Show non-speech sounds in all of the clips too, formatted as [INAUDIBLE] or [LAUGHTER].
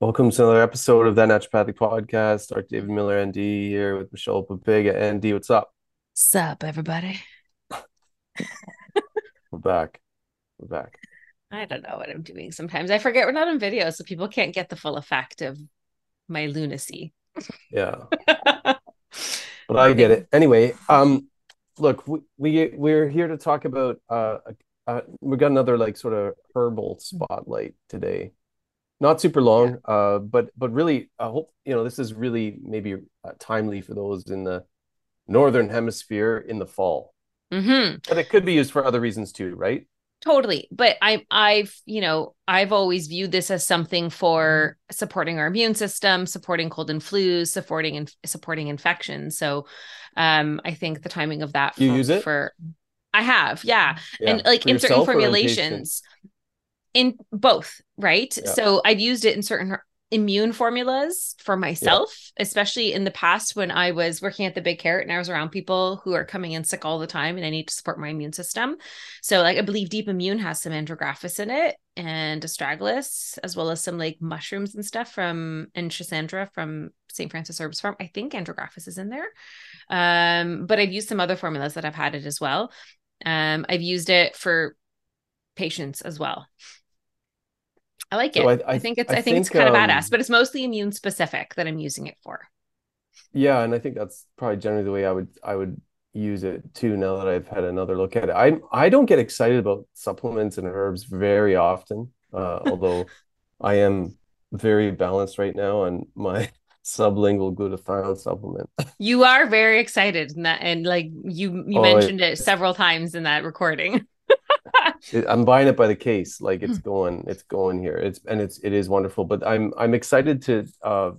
Welcome to another episode of that Naturopathic Podcast. Dr. David Miller, ND, here with Michelle Papega. ND, what's up? Sup, everybody? We're back. We're back. I don't know what I'm doing sometimes. I forget we're not on video, so people can't get the full effect of my lunacy. Yeah, [LAUGHS] but I get it. Anyway, um, look, we, we we're here to talk about uh, uh, we got another like sort of herbal spotlight today. Not super long, uh, but but really, I hope you know this is really maybe uh, timely for those in the northern hemisphere in the fall. Mm-hmm. But it could be used for other reasons too, right? Totally. But I I've, you know, I've always viewed this as something for supporting our immune system, supporting cold and flus, supporting and supporting infections. So um I think the timing of that You for, use it? for I have, yeah. Yeah. And like in certain formulations. In both, right? Yeah. So I've used it in certain immune formulas for myself, especially in the past when I was working at the Big Carrot and I was around people who are coming in sick all the time and I need to support my immune system. So, like, I believe Deep Immune has some andrographis in it and astragalus, as well as some like mushrooms and stuff from and Schisandra from St. Francis Herbs Farm. I think andrographis is in there. Um, but I've used some other formulas that i've had it as well. Um, I've used it for patients as well. I like it. So I, I- I- think it's I I, think, it's think, kind of um, badass, but it's mostly immune specific that I'm using it for. Yeah, and I think that's probably generally the way I would I would use it too. Now that I've had another look at it, I I don't get excited about supplements and herbs very often. Uh, although [LAUGHS] I am very balanced right now on my [LAUGHS] sublingual glutathione supplement. You are very excited in that, and like you you Oh, mentioned it several times in that recording. [LAUGHS] I'm buying it by the case, like it's going, it's going here. It's and it's it is wonderful. But I'm I'm excited to. Uh,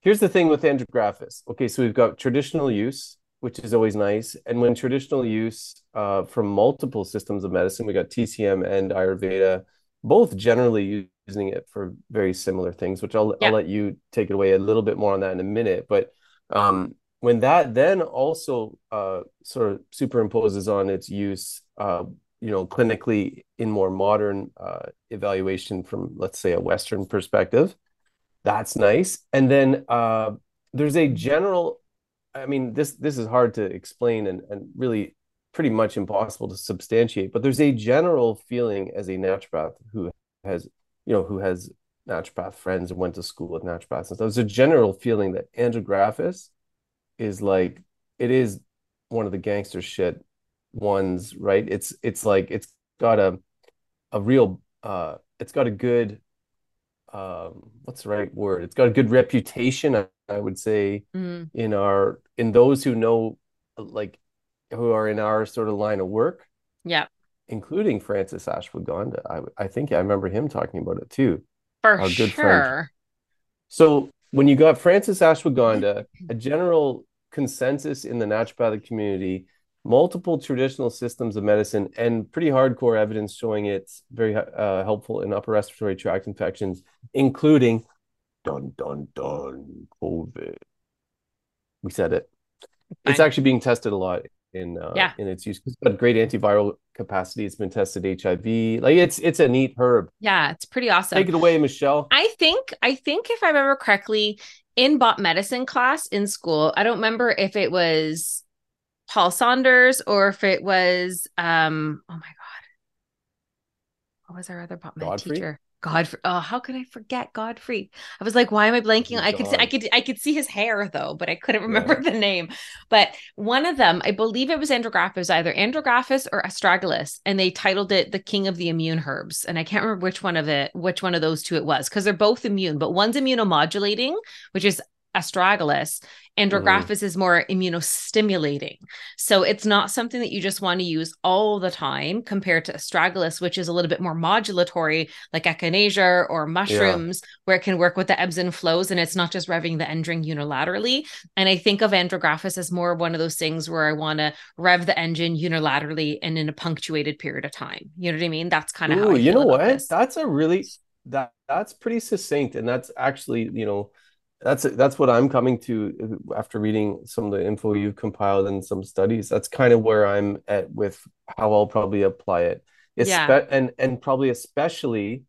here's the thing with andrographis. Okay, so we've got traditional use, which is always nice, and when traditional use uh, from multiple systems of medicine, we got TCM and Ayurveda, both generally using it for very similar things. Which I'll Yeah. I'll let you take it away a little bit more on that in a minute. But um, when that then also uh, sort of superimposes on its use. Uh, you know, clinically in more modern uh, evaluation from, let's say, a Western perspective. That's nice. And then uh, there's a general, I mean, this this is hard to explain and, and really pretty much impossible to substantiate, but there's a general feeling as a naturopath who has, you know, who has naturopath friends and went to school with naturopaths and stuff. There's a general feeling that andrographis is like, it is one of the gangster shit ones, right? It's it's like it's got a a real uh it's got a good um what's the right word? It's got a good reputation, I, I would say, Mm, in our in those who know like who are in our sort of line of work, yeah, including Francis Ashwagandha. I I think I remember him talking about it too. for Our good friend. So when you got Francis Ashwagandha, a general consensus in the naturopathic community, multiple traditional systems of medicine, and pretty hardcore evidence showing it's very uh, helpful in upper respiratory tract infections, including dun dun dun COVID. We said it. It's Fine. actually being tested a lot in uh, Yeah. in its use. It's got great antiviral capacity. It's been tested HIV. Like it's it's a neat herb. Yeah, it's pretty awesome. Take it away, Michelle. I think I think if I remember correctly, in bot medicine class in school, I don't remember if it was Paul Saunders or if it was um oh my god. What was our other Godfrey? teacher? Godfrey. Oh, how could I forget Godfrey? I was like, why am I blanking? Oh, I could see, I could I could see his hair though, but I couldn't remember [LAUGHS] the name. But one of them, I believe it was Andrographis, either Andrographis or Astragalus, and they titled it the King of the Immune Herbs. And I can't remember which one of it, which one of those two it was, because they're both immune, but one's immunomodulating, which is astragalus mm-hmm. andrographis is more immunostimulating. So it's not something that you just want to use all the time compared to astragalus which is a little bit more modulatory like echinacea or mushrooms where it can work with the ebbs and flows and it's not just revving the engine unilaterally. And i think of andrographis as more one of those things where i want to rev the engine unilaterally and in a punctuated period of time. You know what i mean? That's kind of how I you know what? this. That's a really that that's pretty succinct, and that's actually, you know, that's that's what I'm coming to uh, after reading some of the info you've compiled and some studies. That's kind of where I'm at with how I'll probably apply it. Yeah. And and probably especially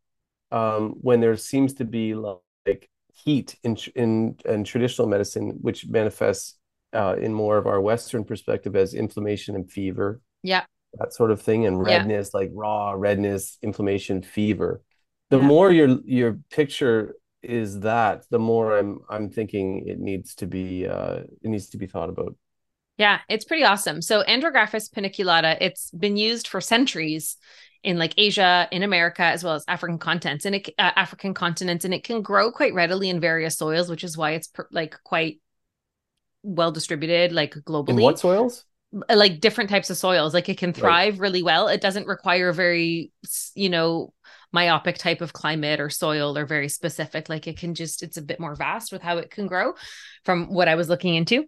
um, when there seems to be like heat in in in traditional medicine, which manifests uh, in more of our Western perspective as inflammation and fever yeah that sort of thing and Yeah. redness like raw redness inflammation fever the Yeah. more your your picture is that the more i'm i'm thinking it needs to be uh it needs to be thought about Yeah, it's pretty awesome. So Andrographis paniculata, it's been used for centuries in like Asia, in America, as well as African continents, and it uh, African continents, and it can grow quite readily in various soils, which is why it's per, like quite well distributed, like globally. in what soils like different types of soils. Like it can thrive really well. It doesn't require very, you know, myopic type of climate or soil or very specific. Like it can just, it's a bit more vast with how it can grow from what I was looking into.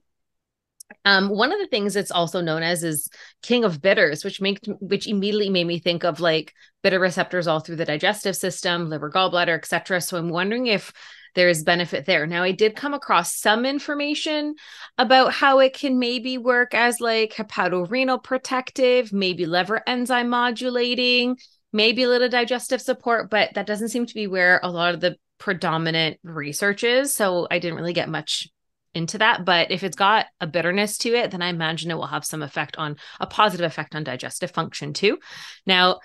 Um, one of the things it's also known as is king of bitters, which make which immediately made me think of like bitter receptors all through the digestive system, liver, gallbladder, etc. So I'm wondering if there is benefit there. Now, I did come across some information about how it can maybe work as like hepatorenal protective, maybe liver enzyme modulating, maybe a little digestive support, but that doesn't seem to be where a lot of the predominant research is. So I didn't really get much into that. But if it's got a bitterness to it, then I imagine it will have some effect on a positive effect on digestive function too. Now,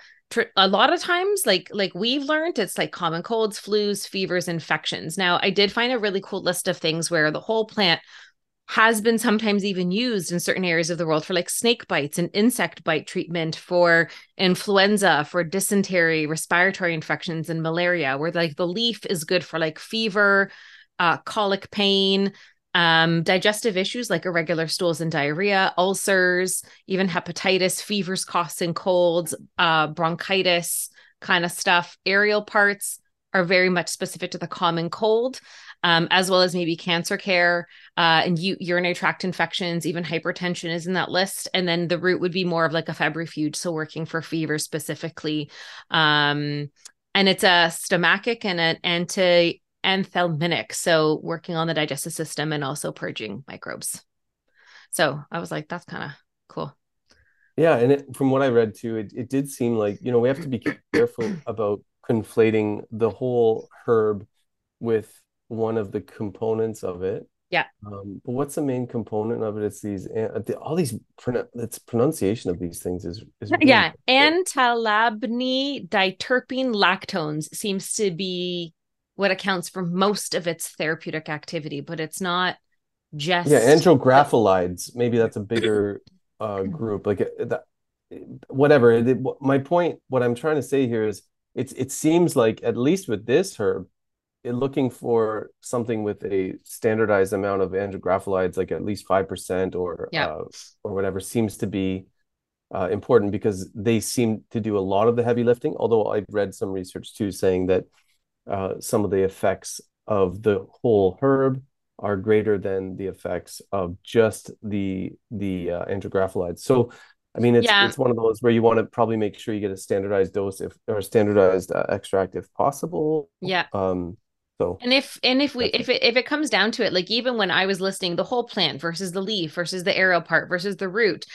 a lot of times like like we've learned it's like common colds flus fevers infections now i did find a really cool list of things where the whole plant has been sometimes even used in certain areas of the world for like snake bites and insect bite treatment for influenza for dysentery respiratory infections and malaria where like the leaf is good for like fever uh, colic pain um, digestive issues like irregular stools and diarrhea, ulcers, even hepatitis, fevers, coughs, and colds, uh, bronchitis kind of stuff. Aerial parts are very much specific to the common cold, um, as well as maybe cancer care uh, and u- urinary tract infections. Even hypertension is in that list. And then the root would be more of like a febrifuge, so working for fever specifically. Um, and it's a stomachic and an anti anthelminic, so working on the digestive system and also purging microbes. So I was like, that's kind of cool. yeah and it, from what i read too it, it did seem like you know we have to be careful about conflating the whole herb with one of the components of it Yeah. um, but what's the main component of it it's these uh, the, all these it's pronunciation of these things is, is [LAUGHS] really yeah, antalabny diterpene lactones seems to be what accounts for most of its therapeutic activity, but it's not just Yeah, andrographolides. Maybe that's a bigger uh, group. Like uh, that, whatever. My point, what I'm trying to say here is, it's it seems like at least with this herb, looking for something with a standardized amount of andrographolides, like at least five percent or Yeah. uh, or whatever, seems to be uh, important because they seem to do a lot of the heavy lifting. Although I've read some research too saying that uh, some of the effects of the whole herb are greater than the effects of just the the uh, andrographolides. So, I mean, it's Yeah. it's one of those where you want to probably make sure you get a standardized dose if or a standardized uh, extract if possible. Yeah. Um. So And if and if we if it if it comes down to it, like even when I was listing the whole plant versus the leaf versus the aerial part versus the root,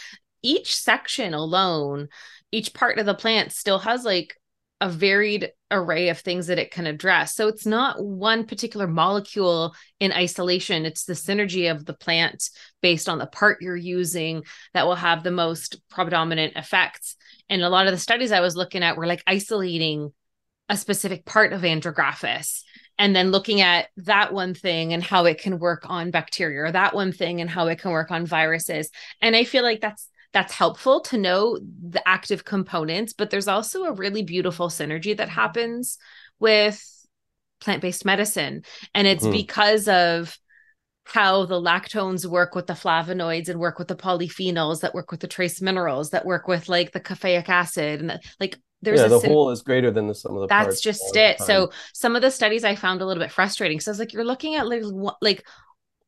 each section alone, each part of the plant still has like a varied array of things that it can address. So it's not one particular molecule in isolation. It's the synergy of the plant based on the part you're using that will have the most predominant effects. And a lot of the studies I was looking at were like isolating a specific part of andrographis and then looking at that one thing and how it can work on bacteria or that one thing and how it can work on viruses and i feel like that's that's helpful to know the active components but there's also a really beautiful synergy that happens with plant-based medicine and it's mm. because of how the lactones work with the flavonoids and work with the polyphenols that work with the trace minerals that work with like the caffeic acid and the, like there's yeah, the whole is greater than the sum of the that's parts. That's just it. So some of the studies I found a little bit frustrating. So I was like, you're looking at like like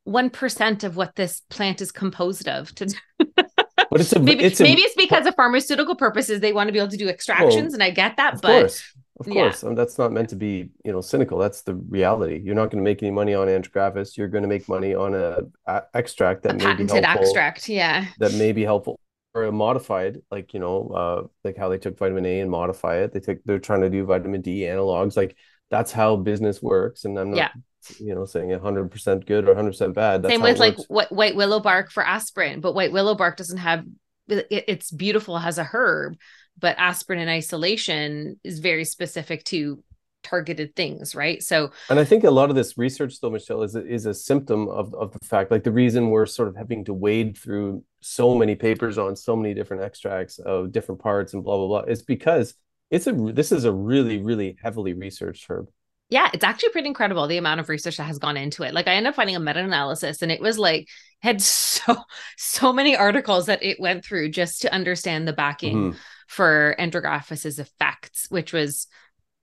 one percent of what this plant is composed of. To but it's a maybe it's a, maybe it's because of pharmaceutical purposes they want to be able to do extractions, well, and I get that. Of but course, of course, yeah. that's not meant to be you know cynical. That's the reality. You're not going to make any money on andrographis. You're going to make money on a, a extract that a may be helpful. extract, yeah, that may be helpful or modified, like you know, uh, like how they took vitamin A and modify it. They take they're trying to do vitamin D analogs. Like that's how business works. And I'm not, yeah. you know, saying 100 percent good or 100 percent bad. That's Same with like what white willow bark for aspirin, but white willow bark doesn't have. It, it's beautiful as a herb, but aspirin in isolation is very specific to targeted things right? So and i think a lot of this research though michelle is a, is a symptom of, of the fact like the reason we're sort of having to wade through so many papers on so many different extracts of different parts and blah blah blah is because it's a this is a really really heavily researched herb. Yeah it's actually pretty incredible the amount of research that has gone into it. Like i ended up finding a meta-analysis and it was like had [LAUGHS] so so many articles that it went through just to understand the backing mm-hmm. for andrographis's effects which was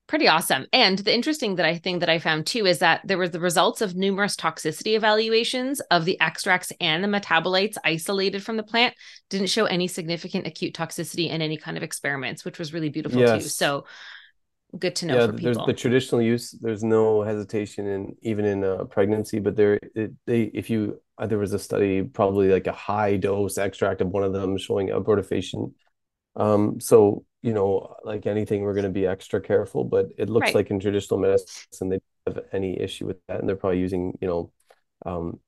pretty awesome. And the interesting that I think that I found too is that there was the results of numerous toxicity evaluations of the extracts and the metabolites isolated from the plant didn't show any significant acute toxicity in any kind of experiments, which was really beautiful yes. too. So good to know yeah, for people. There's the traditional use. There's no hesitation in even in a pregnancy, but there it, they if you uh, there was a study probably like a high dose extract of one of them showing abortifacient. Um, so you know, like anything, we're going to be extra careful. But it looks right. like in traditional medicine, they don't have any issue with that, and they're probably using, you know, um,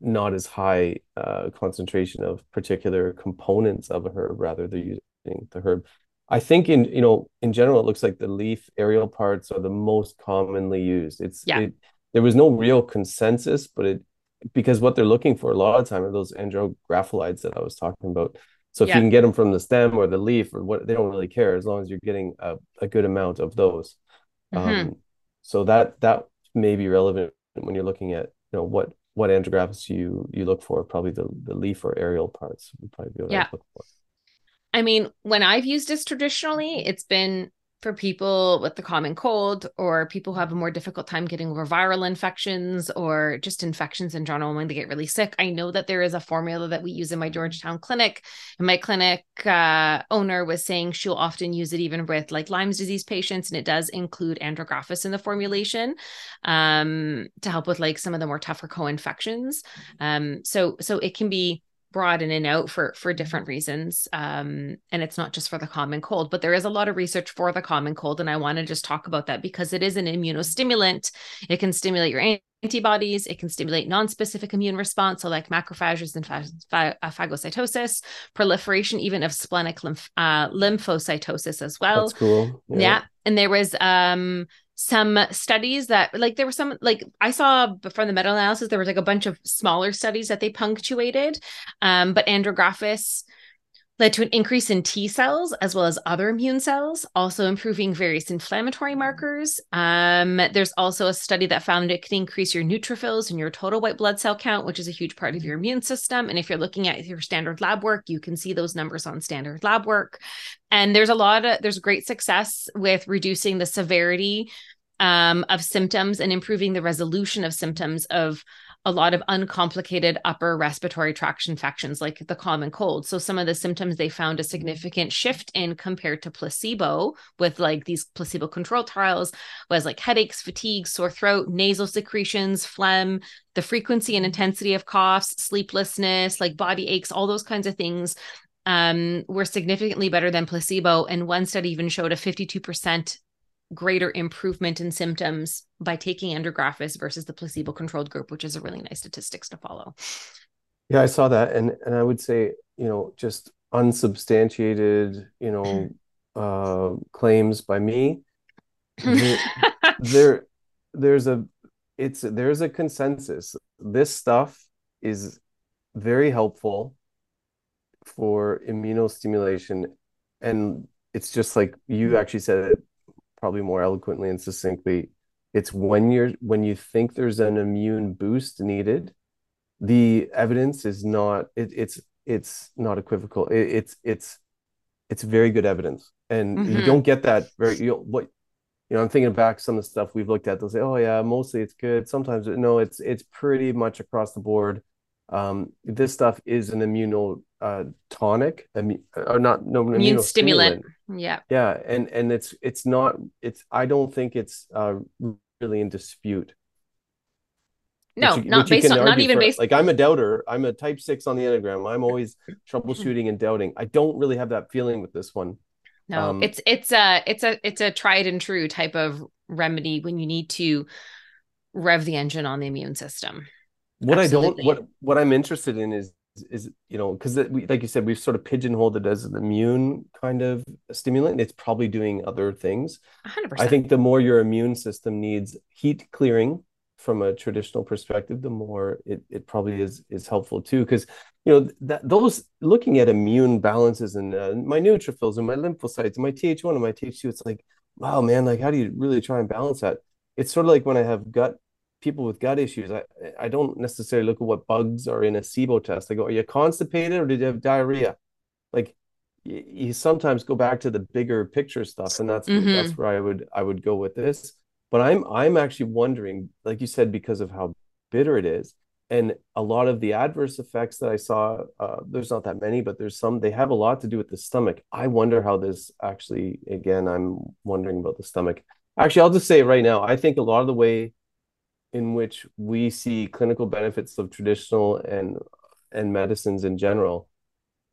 not as high uh, concentration of particular components of a herb. Rather, they're using the herb. I think in you know in general, it looks like the leaf aerial parts are the most commonly used. It's yeah. It, there was no real consensus, but it because what they're looking for a lot of time are those andrographolides that I was talking about. So if yeah. you can get them from the stem or the leaf or what, they don't really care as long as you're getting a, a good amount of those. Mm-hmm. Um, so that that may be relevant when you're looking at you know what what andrographis you you look for. Probably the the leaf or aerial parts would probably be what yeah. I look for. I mean, when I've used this traditionally, it's been for people with the common cold or people who have a more difficult time getting over viral infections or just infections in general when they get really sick. I know that there is a formula that we use in my Georgetown clinic. And my clinic uh, owner was saying she'll often use it even with like Lyme's disease patients. And it does include andrographis in the formulation um, to help with like some of the more tougher co-infections. Um, so, so it can be broad in and out for for different reasons um, and it's not just for the common cold but there is a lot of research for the common cold and i want to just talk about that because it is an immunostimulant. It can stimulate your antibodies it can stimulate non-specific immune response so like macrophages and uh, phagocytosis proliferation even of splenic lymph- uh, lymphocytosis as well. That's cool. Yeah. yeah and there was um some studies that like there were some like I saw from the meta analysis there was like a bunch of smaller studies that they punctuated um but andrographis led to an increase in T cells as well as other immune cells, also improving various inflammatory markers. Um, there's also a study that found it can increase your neutrophils and your total white blood cell count, which is a huge part of your immune system. And if you're looking at your standard lab work, you can see those numbers on standard lab work. And there's a lot of there's great success with reducing the severity um, of symptoms and improving the resolution of symptoms of a lot of uncomplicated upper respiratory tract infections like the common cold. So some of the symptoms they found a significant shift in compared to placebo with like these placebo control trials was like headaches, fatigue, sore throat, nasal secretions, phlegm, the frequency and intensity of coughs, sleeplessness, like body aches, all those kinds of things um, were significantly better than placebo. And one study even showed a 52% greater improvement in symptoms by taking andrographis versus the placebo controlled group which is a really nice statistics to follow. Yeah i saw that. And and i would say you know just unsubstantiated you know [LAUGHS] uh claims by me. There, [LAUGHS] there there's a it's there's a consensus. This stuff is very helpful for immunostimulation. And it's just like you actually said it probably more eloquently and succinctly it's when you're when you think there's an immune boost needed the evidence is not it, it's it's not equivocal. It, it's it's it's very good evidence. And mm-hmm. you don't get that very you know, what you know i'm thinking back some of the stuff we've looked at they'll say oh yeah mostly it's good. Sometimes no it's it's pretty much across the board. Um, this stuff is an immuno uh, tonic immu- or not no immune stimulant yeah yeah and and it's it's not it's i don't think it's uh, really in dispute no, you, not based on, not even for, based. Like I'm a doubter. I'm a type six on the enneagram. I'm always [LAUGHS] troubleshooting and doubting. I don't really have that feeling with this one. No, um, it's it's a it's a it's a tried and true type of remedy when you need to rev the engine on the immune system. What Absolutely. I don't what what I'm interested in is is you know because like you said we've sort of pigeonholed it as an immune kind of stimulant it's probably doing other things 100%. i think the more your immune system needs heat clearing from a traditional perspective, the more it, it probably is is helpful too. Because you know that those looking at immune balances and uh, my neutrophils and my lymphocytes and my Th1 and my Th2, it's like, wow, man, like how do you really try and balance that? It's sort of like when I have gut people with gut issues. I I don't necessarily look at what bugs are in a SIBO test. I go, are you constipated or did you have diarrhea? Like you sometimes go back to the bigger picture stuff, and that's mm-hmm. that's where I would I would go with this but i'm i'm actually wondering like you said because of how bitter it is and a lot of the adverse effects that i saw uh, there's not that many but there's some they have a lot to do with the stomach i wonder how this actually again i'm wondering about the stomach actually i'll just say right now i think a lot of the way in which we see clinical benefits of traditional and and medicines in general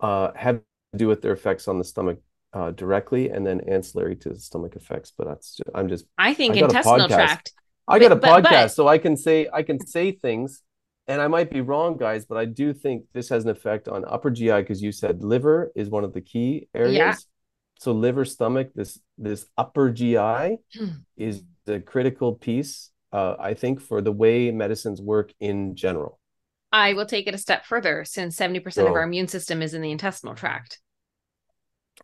uh, have to do with their effects on the stomach uh, directly and then ancillary to the stomach effects. But that's just, I'm just I think I intestinal tract. I got a but, podcast, but, so I can say I can say things, and I might be wrong, guys, but I do think this has an effect on upper GI because you said liver is one of the key areas. Yeah. So liver, stomach, this this upper GI hmm. is the critical piece, uh, I think, for the way medicines work in general. I will take it a step further since 70% of our immune system is in the intestinal tract.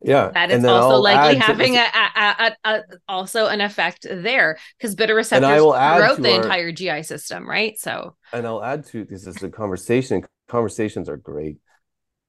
Yeah that is also I'll likely having a, a, a, a, also an effect there because bitter receptors throughout the our, entire gi system right? So and i'll add to this is a conversation. Conversations are great.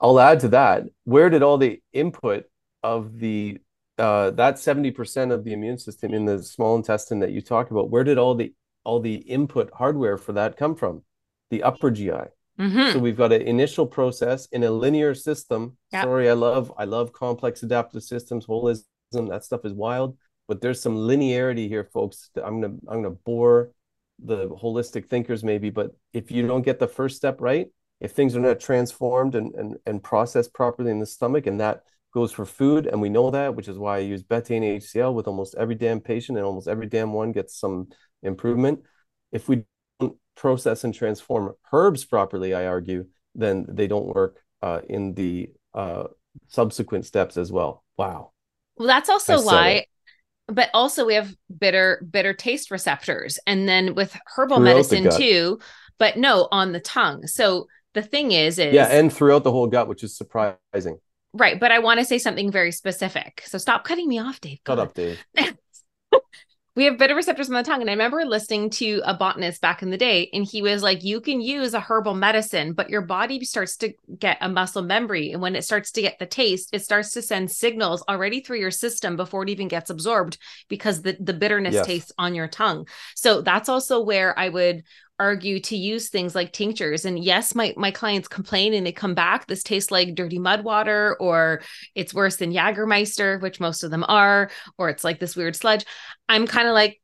I'll add to that where did all the input of the uh, that 70% of the immune system in the small intestine that you talk about where did all the all the input hardware for that come from the upper gi Mm-hmm. So we've got an initial process in a linear system. Yep. Sorry, I love I love complex adaptive systems, holism. That stuff is wild, but there's some linearity here, folks. I'm gonna I'm gonna bore the holistic thinkers maybe, but if you don't get the first step right, if things are not transformed and and, and processed properly in the stomach, and that goes for food, and we know that, which is why I use betaine HCl with almost every damn patient, and almost every damn one gets some improvement. If we don't process and transform herbs properly, I argue, then they don't work uh, in the uh, subsequent steps as well. Wow. Well, that's also why. It. But also, we have bitter, bitter taste receptors, and then with herbal throughout medicine too. But no, on the tongue. So the thing is, is yeah, and throughout the whole gut, which is surprising. Right, but I want to say something very specific. So stop cutting me off, Dave. Cut up, Dave. [LAUGHS] we have bitter receptors on the tongue. And I remember listening to a botanist back in the day, and he was like, You can use a herbal medicine, but your body starts to get a muscle memory. And when it starts to get the taste, it starts to send signals already through your system before it even gets absorbed because the, the bitterness yes. tastes on your tongue. So that's also where I would argue to use things like tinctures. And yes my my clients complain and they come back this tastes like dirty mud water or it's worse than Jagermeister which most of them are or it's like this weird sludge. I'm kind of like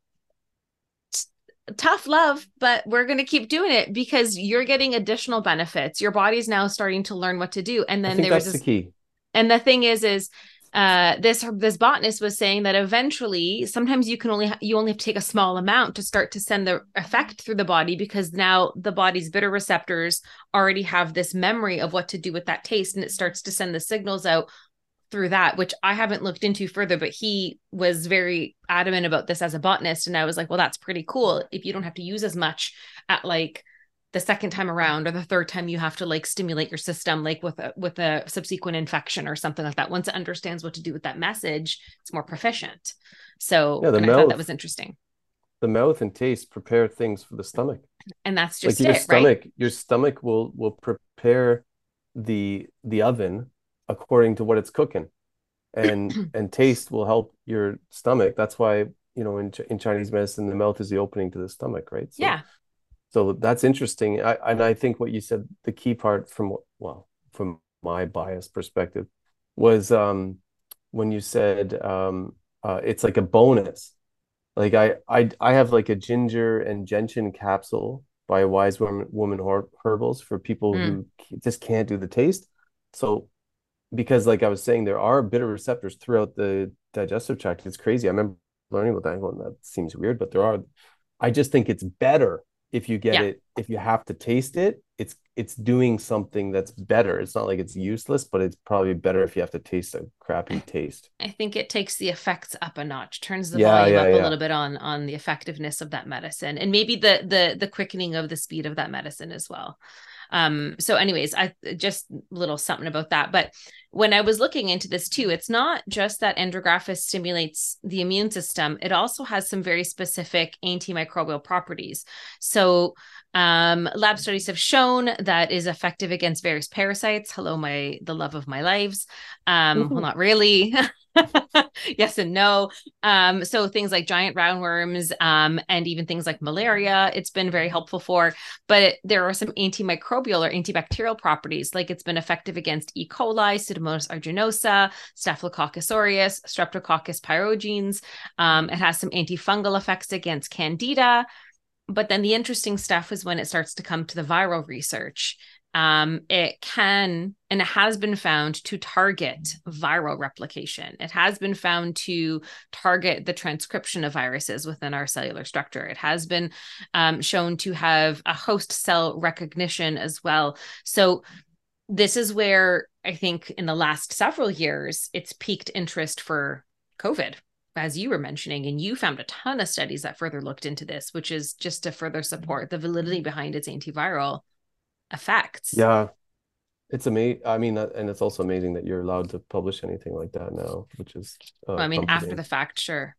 tough love but we're going to keep doing it because you're getting additional benefits. Your body's now starting to learn what to do. And then there was this, the key. And the thing is is uh, this this botanist was saying that eventually sometimes you can only ha- you only have to take a small amount to start to send the effect through the body because now the body's bitter receptors already have this memory of what to do with that taste and it starts to send the signals out through that, which I haven't looked into further, but he was very adamant about this as a botanist. And I was like, well, that's pretty cool. If you don't have to use as much at like the second time around or the third time you have to like stimulate your system like with a with a subsequent infection or something like that. Once it understands what to do with that message it's more proficient. So yeah, the mouth, I thought that was interesting. The mouth and taste prepare things for the stomach. And that's just like your it, stomach right? your stomach will will prepare the the oven according to what it's cooking. And [CLEARS THROAT] and taste will help your stomach. That's why you know in, in chinese medicine the mouth is the opening to the stomach right? So yeah so that's interesting. I, and i think what you said the key part from well from my bias perspective was um when you said um uh, it's like a bonus. Like I, I i have like a ginger and gentian capsule by wise woman, woman herbals for people mm. who just can't do the taste. So because like i was saying there are bitter receptors throughout the digestive tract. It's crazy. I remember learning about that. Going that seems weird but there are i just think it's better if you get yeah. it if you have to taste it it's it's doing something that's better. It's not like it's useless but it's probably better if you have to taste a crappy taste. I think it takes the effects up a notch turns the yeah, volume yeah, up a little bit on on the effectiveness of that medicine and maybe the the the quickening of the speed of that medicine as well um so anyways i just little something about that but when i was looking into this too it's not just that andrographis stimulates the immune system it also has some very specific antimicrobial properties so um, lab studies have shown that is effective against various parasites. Hello, my the love of my lives. Um, mm-hmm. Well, not really. [LAUGHS] [LAUGHS] yes and no. Um, so things like giant roundworms um, and even things like malaria, it's been very helpful for. But it, there are some antimicrobial or antibacterial properties, like it's been effective against E. coli, Pseudomonas aeruginosa, Staphylococcus aureus, Streptococcus pyogenes. Um, it has some antifungal effects against Candida. But then the interesting stuff is when it starts to come to the viral research um, it can and it has been found to target viral replication. It has been found to target the transcription of viruses within our cellular structure. It has been um, shown to have a host cell recognition as well. So, this is where I think in the last several years, it's peaked interest for COVID as you were mentioning, and you found a ton of studies that further looked into this, which is just to further support the validity behind its antiviral effects. Yeah. It's amazing. I mean, and it's also amazing that you're allowed to publish anything like that now, which is. Uh, well, I mean, after the fact, sure.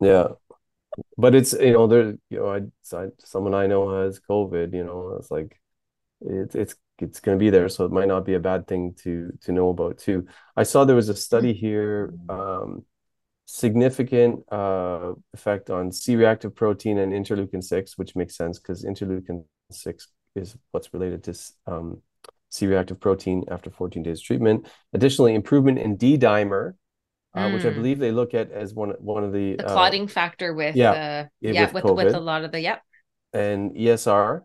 Yeah, but it's you know there you know I, I someone I know has COVID. You know, it's like it's it's it's going to be there, so it might not be a bad thing to to know about too. I saw there was a study here. Um, significant uh, effect on C-reactive protein and interleukin six, which makes sense because interleukin six is what's related to um, C-reactive protein after 14 days treatment. Additionally, improvement in D-dimer, uh, mm. which I hmm. believe they look at as one one of the, the uh, clotting uh, factor with yeah uh, yeah with with, with, a lot of the yep and ESR.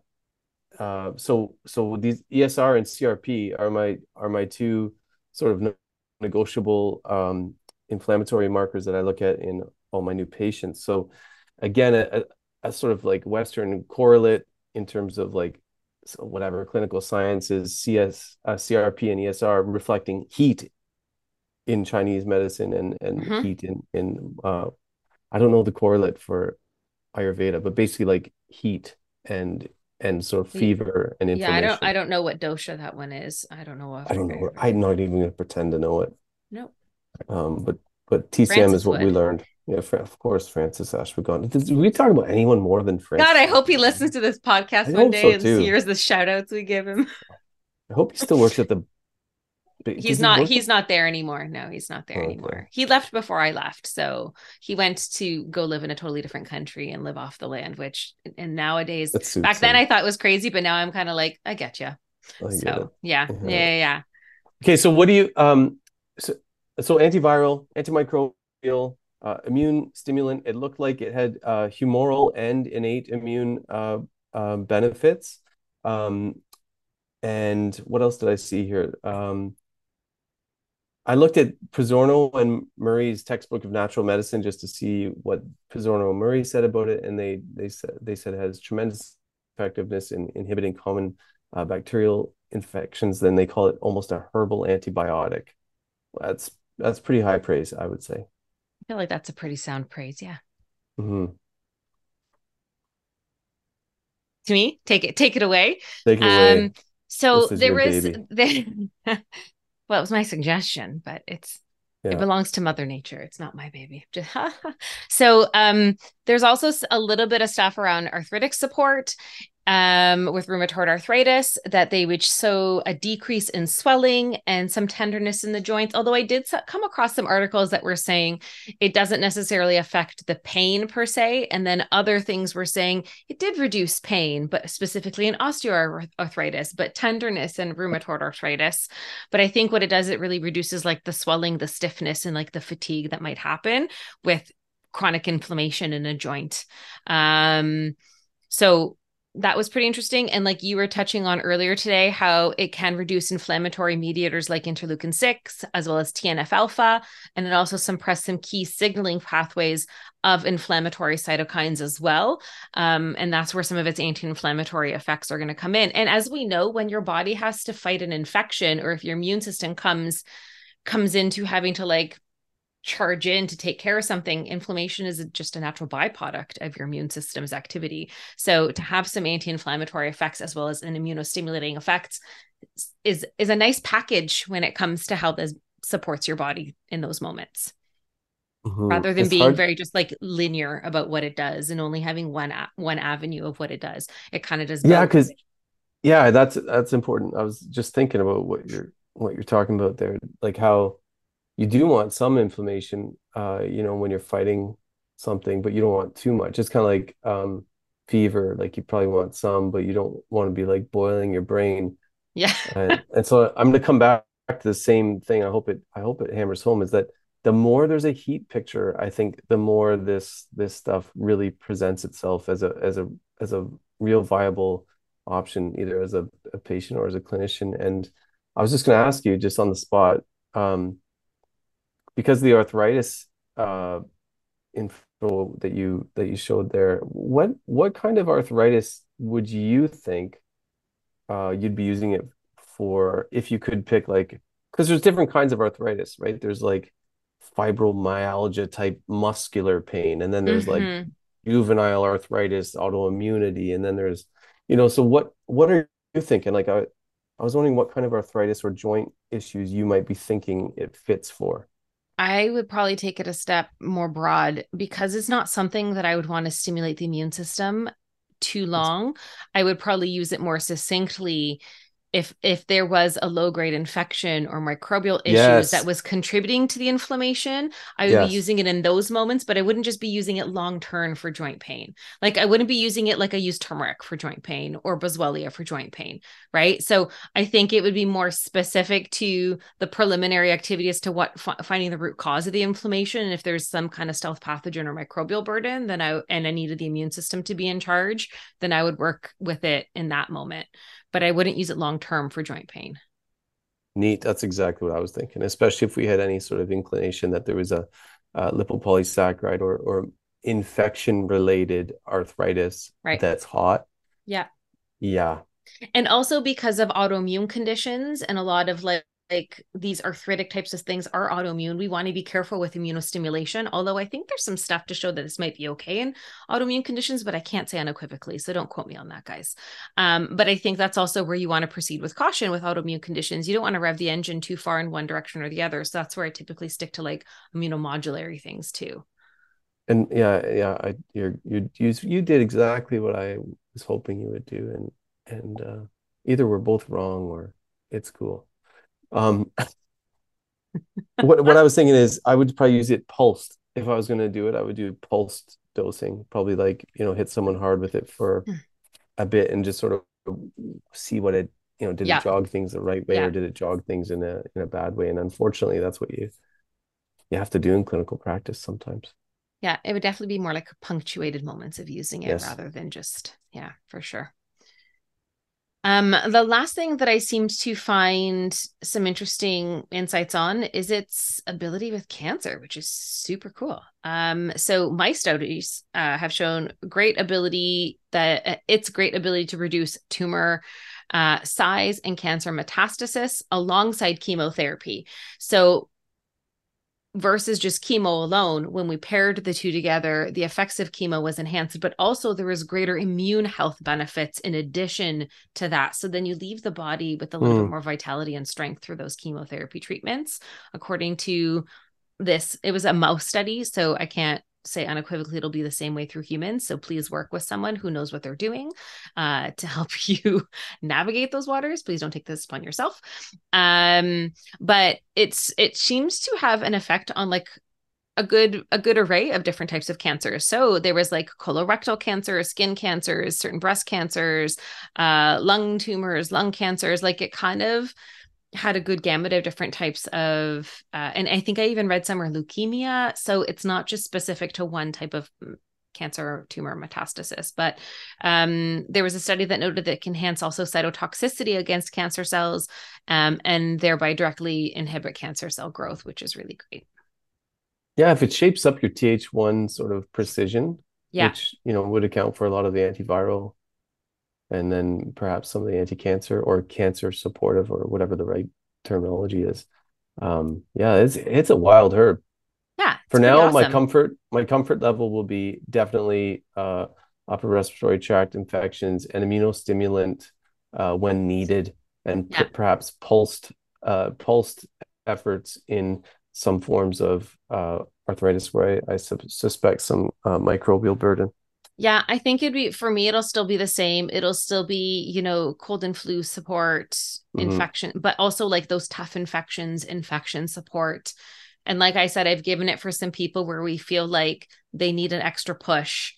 Uh, so so these ESR and CRP are my are my two sort of negotiable um, inflammatory markers that I look at in all my new patients. So again, a, a sort of like Western correlate in terms of like whatever clinical sciences, CS, uh, CRP and ESR reflecting heat in Chinese medicine and and mm-hmm. heat in in uh, I don't know the correlate for Ayurveda, but basically like heat and and sort of fever and inflammation. Yeah, I don't I don't know what dosha that one is. I don't know. I don't know. I'm not even gonna pretend to know it. No. Um, but but TCM Francis is what would. we learned. Yeah, of course, Francis Ashwagandha. Did we talk about anyone more than Francis? God, I hope he listens to this podcast I one day so and too. hears the shout outs we give him. I hope he still works at the. [LAUGHS] He's not. He he's not there anymore. No, he's not there oh, anymore. Okay. He left before I left, so he went to go live in a totally different country and live off the land. Which, and nowadays, back him. then I thought was crazy, but now I'm kind of like, I get you. I so yeah, uh-huh. yeah, yeah, yeah. Okay, so what do you um? So so antiviral, antimicrobial, uh, immune stimulant. It looked like it had uh, humoral and innate immune uh, um, benefits. Um, and what else did I see here? Um, I looked at Pizzorno and Murray's textbook of natural medicine just to see what Pizzorno and Murray said about it, and they they said they said it has tremendous effectiveness in inhibiting common uh, bacterial infections. Then they call it almost a herbal antibiotic. That's that's pretty high praise, I would say. I feel like that's a pretty sound praise. Yeah. hmm To me, take it, take it away. Take it away. Um, so there was [LAUGHS] there, well, it was my suggestion, but it's Yeah. it belongs to Mother Nature. It's not my baby. [LAUGHS] Just- [LAUGHS] so um, there's also a little bit of stuff around arthritic support um, with rheumatoid arthritis that they would show a decrease in swelling and some tenderness in the joints. Although I did come across some articles that were saying it doesn't necessarily affect the pain per se, and then other things were saying it did reduce pain, but specifically in osteoarthritis, but tenderness and rheumatoid arthritis. But I think what it does, it really reduces like the swelling, the stiffness, and like the fatigue that might happen with chronic inflammation in a joint. Um, so that was pretty interesting. And like you were touching on earlier today, how it can reduce inflammatory mediators like interleukin 6, as well as TNF alpha. And it also suppress some key signaling pathways of inflammatory cytokines as well. Um, and that's where some of its anti inflammatory effects are going to come in. And as we know, when your body has to fight an infection or if your immune system comes comes into having to like charge in to take care of something inflammation is just a natural byproduct of your immune system's activity so to have some anti-inflammatory effects as well as an immunostimulating effects is is a nice package when it comes to how this supports your body in those moments Mhm. rather than It's being hard- very just like linear about what it does and only having one one avenue of what it does it kind of does Yeah, because Yeah, that's that's important. I was just thinking about what you're what you're talking about there, like how you do want some inflammation, uh, you know, when you're fighting something, but you don't want too much. It's kind of like um, fever, like you probably want some, but you don't want to be like boiling your brain. yeah And, and so I'm going to come back to the same thing. I hope it I hope it hammers home is that the more there's a heat picture, I think the more this this stuff really presents itself as a as a as a real viable option, either as a, a patient or as a clinician. And I was just going to ask you, just on the spot, um, because the arthritis uh, info that you that you showed there, what what kind of arthritis would you think uh, you'd be using it for if you could pick like because there's different kinds of arthritis, right? There's like fibromyalgia type muscular pain, and then there's like Mhm. juvenile arthritis, autoimmunity, and then there's, you know, so what what are you thinking? Like I I was wondering what kind of arthritis or joint issues you might be thinking it fits for. I would probably take it a step more broad because it's not something that I would want to stimulate the immune system too long. I would probably use it more succinctly if if there was a low grade infection or microbial issues Yes. that was contributing to the inflammation, I would Yes. be using it in those moments, but I wouldn't just be using it long term for joint pain. Like I wouldn't be using it like I use turmeric for joint pain or boswellia for joint pain, right? So I think it would be more specific to the preliminary activity as to what fi- finding the root cause of the inflammation. And if there's some kind of stealth pathogen or microbial burden, then I and I needed the immune system to be in charge, then I would work with it in that moment. But I wouldn't use it long term for joint pain. Neat. That's exactly what I was thinking, especially if we had any sort of inclination that there was a, uh lipopolysaccharide or or infection related arthritis Right. that's hot. Yeah. Yeah. and also because of autoimmune conditions and a lot of like like these arthritic types of things are autoimmune. We want to be careful with immunostimulation although i think there's some stuff to show that this might be okay in autoimmune conditions but i can't say unequivocally so don't quote me on that guys. Um, but i think that's also where you want to proceed with caution with autoimmune conditions. You don't want to rev the engine too far in one direction or the other so that's where i typically stick to like immunomodulatory things too. And yeah, yeah, I you you you did exactly what I was hoping you would do, and and uh, either we're both wrong or it's cool. Um, what what I was thinking is I would probably use it pulsed. If I was going to do it, I would do pulsed dosing. Probably like, you know, hit someone hard with it for Hmm. a bit and just sort of see what it, you know, did Yeah. it jog things the right way Yeah. or did it jog things in a in a bad way? And unfortunately, that's what you you have to do in clinical practice sometimes. yeah it would definitely be more like punctuated moments of using it Yes. rather than just yeah for sure um the last thing that i seemed to find some interesting insights on is its ability with cancer which is super cool. Um so my studies uh, have shown great ability that uh, its great ability to reduce tumor uh, size and cancer metastasis alongside chemotherapy. So versus just chemo alone when we paired the two together the effects of chemo was enhanced but also there was greater immune health benefits in addition to that so then you leave the body with a little Mm. bit more vitality and strength through those chemotherapy treatments according to this it was a mouse study so i can't say unequivocally it'll be the same way through humans. So please work with someone who knows what they're doing uh, to help [LAUGHS] you navigate those waters. Please don't take this upon yourself. Um but it's it seems to have an effect on like a good a good array of different types of cancers. So there was like colorectal cancer skin cancers certain breast cancers uh lung tumors lung cancers. Like it kind of had a good gamut of different types of uh, and i think i even read somewhere leukemia. So it's not just specific to one type of mm, cancer tumor metastasis but um, there was a study that noted that it can enhance also cytotoxicity against cancer cells um, and thereby directly inhibit cancer cell growth which is really great. Yeah, if it shapes up your TH1 sort of precision, yeah. which, you know, would account for a lot of the antiviral and then perhaps some of the anti-cancer or cancer supportive or whatever the right terminology is. Um, yeah, it's it's a wild herb. yeah For now, my comfort my comfort level will be definitely uh, upper respiratory tract infections and immunostimulant uh, when needed, and Yeah. p- perhaps pulsed uh, pulsed efforts in some forms of uh, arthritis where I, I sus- suspect some uh, microbial burden. Yeah, I think it'd be for me, it'll still be the same. It'll still be, you know, cold and flu support, Mhm. infection, but also like those tough infections, infection support. And like I said, I've given it for some people where we feel like they need an extra push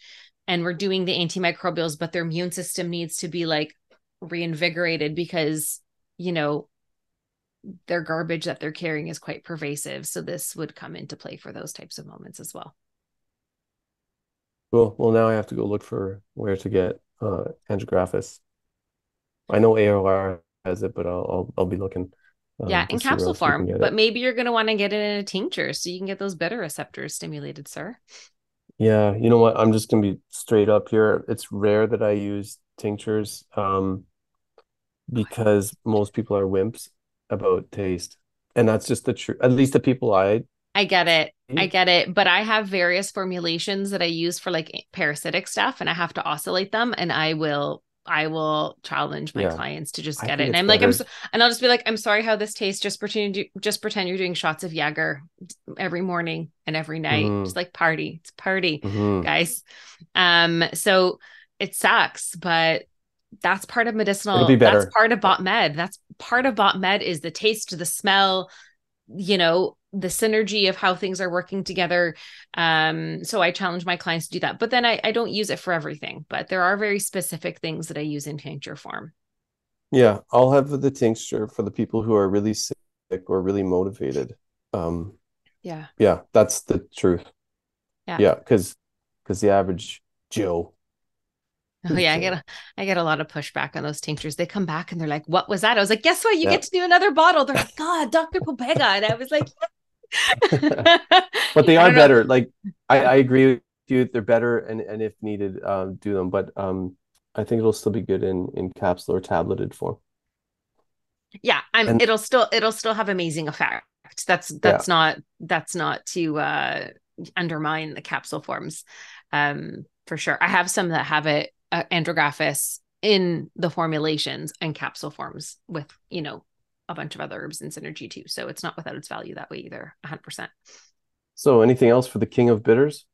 and we're doing the antimicrobials, but their immune system needs to be like reinvigorated because, you know, their garbage that they're carrying is quite pervasive. So this would come into play for those types of moments as well. Cool. Well, now I have to go look for where to get uh, Andrographis. I know AOR has it, but I'll I'll, I'll be looking. um, yeah, in capsule else we can form, but maybe you're going to want to get it in a tincture so you can get those bitter receptors stimulated, sir. Yeah, you know what? I'm just gonna be straight up here. It's rare that I use tinctures, um, because most people are wimps about taste, and that's just the truth. At least the people I I get it. I Mm. get it. But I have various formulations that I use for like parasitic stuff and I have to oscillate them and I will I will challenge my Yeah. clients to just get it. And I'm like, I'm so, and I'll just be like, I'm sorry how this tastes. Just pretend you just pretend you're doing shots of Jaeger every morning and every night. Mhm. Just like party. It's party. Mhm. guys. Um, so it sucks, but that's part of medicinal. It'll be better. That's part of bot med. That's part of bot med is the taste, the smell, you know, the synergy of how things are working together. Um, so I challenge my clients to do that. But then I, I don't use it for everything, but there are very specific things that I use in tincture form. Yeah, I'll have the tincture for the people who are really sick or really motivated. Um, Yeah. yeah, that's the truth. Yeah. Yeah, because because the average Joe. [LAUGHS] Oh yeah, I get a, I get a lot of pushback on those tinctures. They come back and they're like, "What was that?" I was like, "Guess what? You Yeah. get to do another bottle." They're like, "God, Dr. Popega," and I was like, [LAUGHS] but they are know. better. Like I, I agree with you. They're better, and and if needed, um, do them. But um, I think it'll still be good in in capsule or tableted form. yeah i'm And- it'll still it'll still have amazing effect that's that's not that's not to uh undermine the capsule forms um for sure i have some that have it uh, andrographis in the formulations and capsule forms with you know a bunch of other herbs and synergy too so it's not without its value that way either 100% So, anything else for the king of bitters?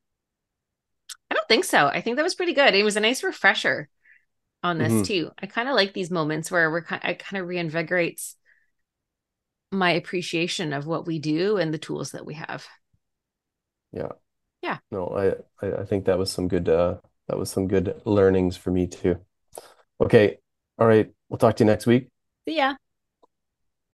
i don't think so i think that was pretty good it was a nice refresher on this Mhm. too i kind of like these moments where we're kind it kind of reinvigorates my appreciation of what we do and the tools that we have Yeah. Yeah. No, I, I I think that was some good uh that was some good learnings for me too. Okay. All right. We'll talk to you next week. See ya.